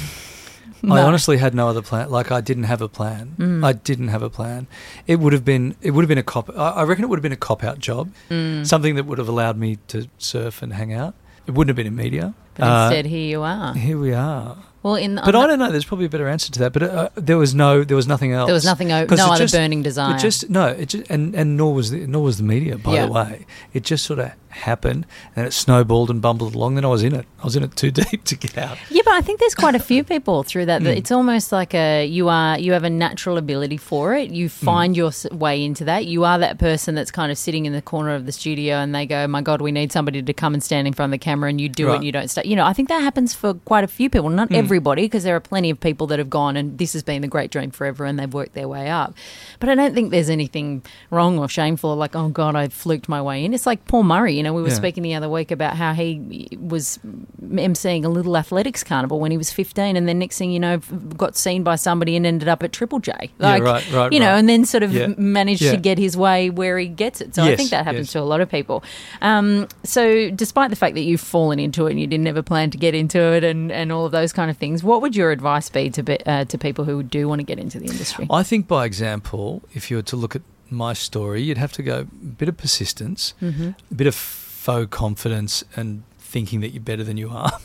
I honestly had no other plan. Like I didn't have a plan. Mm. I didn't have a plan. It would have been. It would have been a cop. I I reckon it would have been a cop out job. Mm. Something that would have allowed me to surf and hang out. It wouldn't have been in media. But Uh, instead, here you are. here we are. Well, in But on I don't know. There's probably a better answer to that. But uh, there was no. There was nothing else. there was nothing, o- no other just- burning desire. It just no, it just and and nor was the nor was the media. By Yeah. the way, it just sort of happened and it snowballed and bumbled along. Then I was in it. I was in it too deep to get out. Yeah, but I think there's quite a few people through that. That It's almost like a you are you have a natural ability for it. You Hmm. find your way into that. You are that person that's kind of sitting in the corner of the studio, and they go, "My God, we need somebody to come and stand in front of the camera," and you do it, Right. and you don't start. You know, I think that happens for quite a few people. Not everybody, because there are plenty of people that have gone, and this has been the great dream forever, and they've worked their way up. But I don't think there's anything wrong or shameful, like, "Oh God, I fluked my way in." It's like Paul Murray. You know, we were Yeah. speaking the other week about how he was emceeing a little athletics carnival when he was 15 and then next thing you know got seen by somebody and ended up at Triple J Yeah, right, right, you know right. and then sort of Yeah. managed to get his way where he gets it so I think that happens yes. to a lot of people um, so despite the fact that you've fallen into it and you didn't ever plan to get into it and, and all of those kind of things what would your advice be to, be, uh, to people who do want to get into the industry I think by example, if you were to look at my story, you'd have to go a bit of persistence, Mm-hmm. a bit of faux confidence, and thinking that you're better than you are.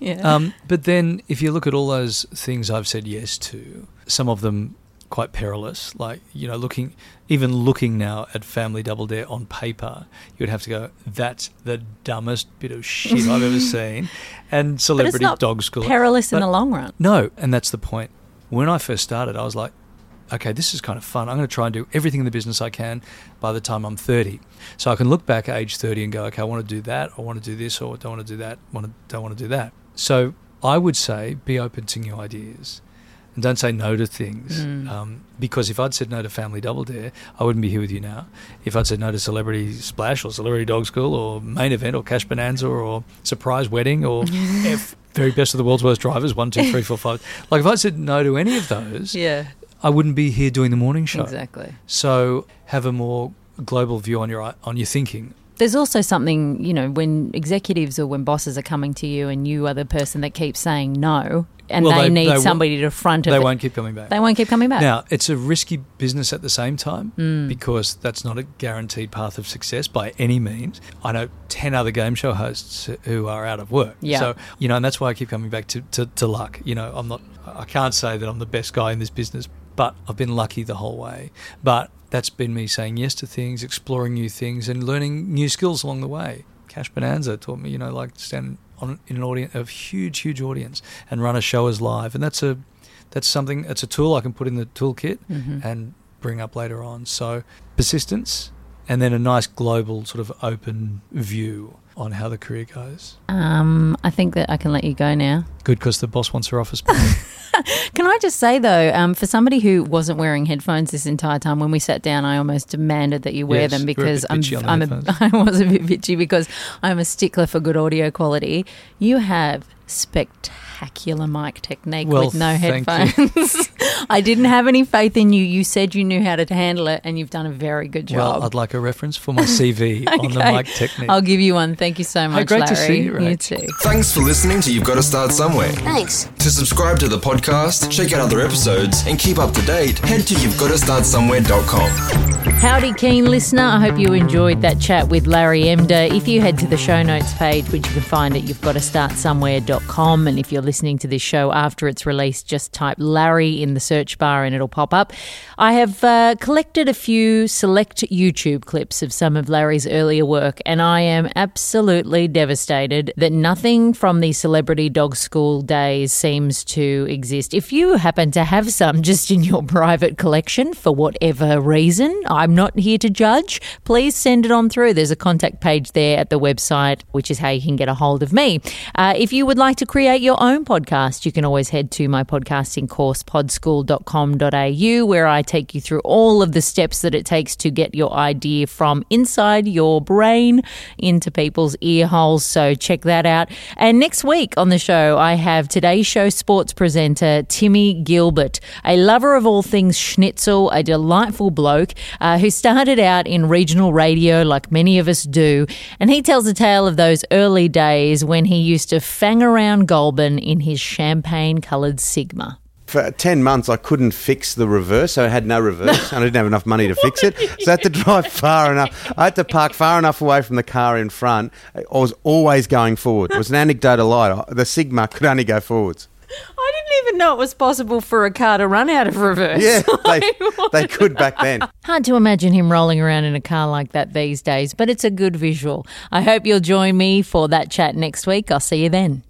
yeah. um, but then, if you look at all those things I've said yes to, some of them quite perilous, like you know, looking even looking now at Family Double Dare on paper, you'd have to go, "That's the dumbest bit of shit I've ever seen," and but Celebrity Dog School. perilous in the long run No, and that's the point. When I first started, I was like, okay, this is kind of fun. I'm going to try and do everything in the business I can by the time I'm 30. So I can look back at age 30 and go, okay, I want to do that, I want to do this, or I don't want to do that, want to, don't want to do that. So I would say be open to new ideas. And don't say no to things. Mm. Um, because if I'd said no to Family Double Dare, I wouldn't be here with you now. If I'd said no to Celebrity Splash or Celebrity Dog School or Main Event or Cash Bonanza or Surprise Wedding or F, Very Best of the World's Worst Drivers, one, two, three, four, five. Like if I'd said no to any of those, yeah I wouldn't be here doing the morning show. exactly So have a more global view on your on your thinking. There's also something, you know, when executives or when bosses are coming to you and you are the person that keeps saying no and Well, they, they- need they somebody to front of They it. won't keep coming back. They won't keep coming back. Now, it's a risky business at the same time Mm. because that's not a guaranteed path of success by any means. I know 10 other game show hosts who are out of work. Yeah. So, you know, and that's why I keep coming back to, to, to luck. You know, I'm not, I can't say that I'm the best guy in this business, but I've been lucky the whole way. But that's been me saying yes to things, exploring new things, and learning new skills along the way. Cash Bonanza taught me, you know, like stand on in an audience, of huge, huge audience, and run a show as live, and that's a that's something. It's a tool I can put in the toolkit Mhm. and bring up later on. So persistence, and then a nice global sort of open view on how the career goes. Um, I think that I can let you go now. Good because the boss wants her office. Can I just say though, um, for somebody who wasn't wearing headphones this entire time, when we sat down, I almost demanded that you wear Yes, them we're a bit because I'm, I'm a. I was a bit bitchy because I'm a stickler for good audio quality. You have spectacular mic technique Well, with no headphones. I didn't have any faith in you. You said you knew how to handle it, and you've done a very good job. well, I'd like a reference for my CV on the mic technique. I'll give you one. Thank you so much, great to Larry. see you, Ray. You too. Thanks for listening to You've Got to Start Somewhere. Thanks. To subscribe to the podcast, check out other episodes, and keep up to date, head to you've got to start somewhere.com. Howdy, keen listener. I hope you enjoyed that chat with Larry Emdur. If you head to the show notes page, which you can find at you've got to start somewhere.com, and if you're listening to this show after it's released, just type Larry in the search bar and it'll pop up. I have uh, collected a few select YouTube clips of some of Larry's earlier work, and I am absolutely devastated that nothing from the celebrity dog school days seems to exist. If you happen to have some just in your private collection for whatever reason, I'm not here to judge. Please send it on through. There's a contact page there at the website, which is how you can get a hold of me. Uh, if you would like to create your own podcast, you can always head to my podcasting course, podschool.com.au, where I take you through all of the steps that it takes to get your idea from inside your brain into people's ear holes. So check that out. And next week on the show, I have today's show sports presenter Timmy Gilbert, a lover of all things schnitzel, a delightful bloke uh, who started out in regional radio like many of us do. And he tells a tale of those early days when he used to fang around Goulburn in his champagne coloured Sigma. For 10 months, I couldn't fix the reverse, so I had no reverse, and I didn't have enough money to fix it. So I had to drive far enough. I had to park far enough away from the car in front. I was always going forward. It was an anecdotal lie. The Sigma could only go forwards. I didn't even know it was possible for a car to run out of reverse. Yeah, they, they could back then. Hard to imagine him rolling around in a car like that these days, but it's a good visual. I hope you'll join me for that chat next week. I'll see you then.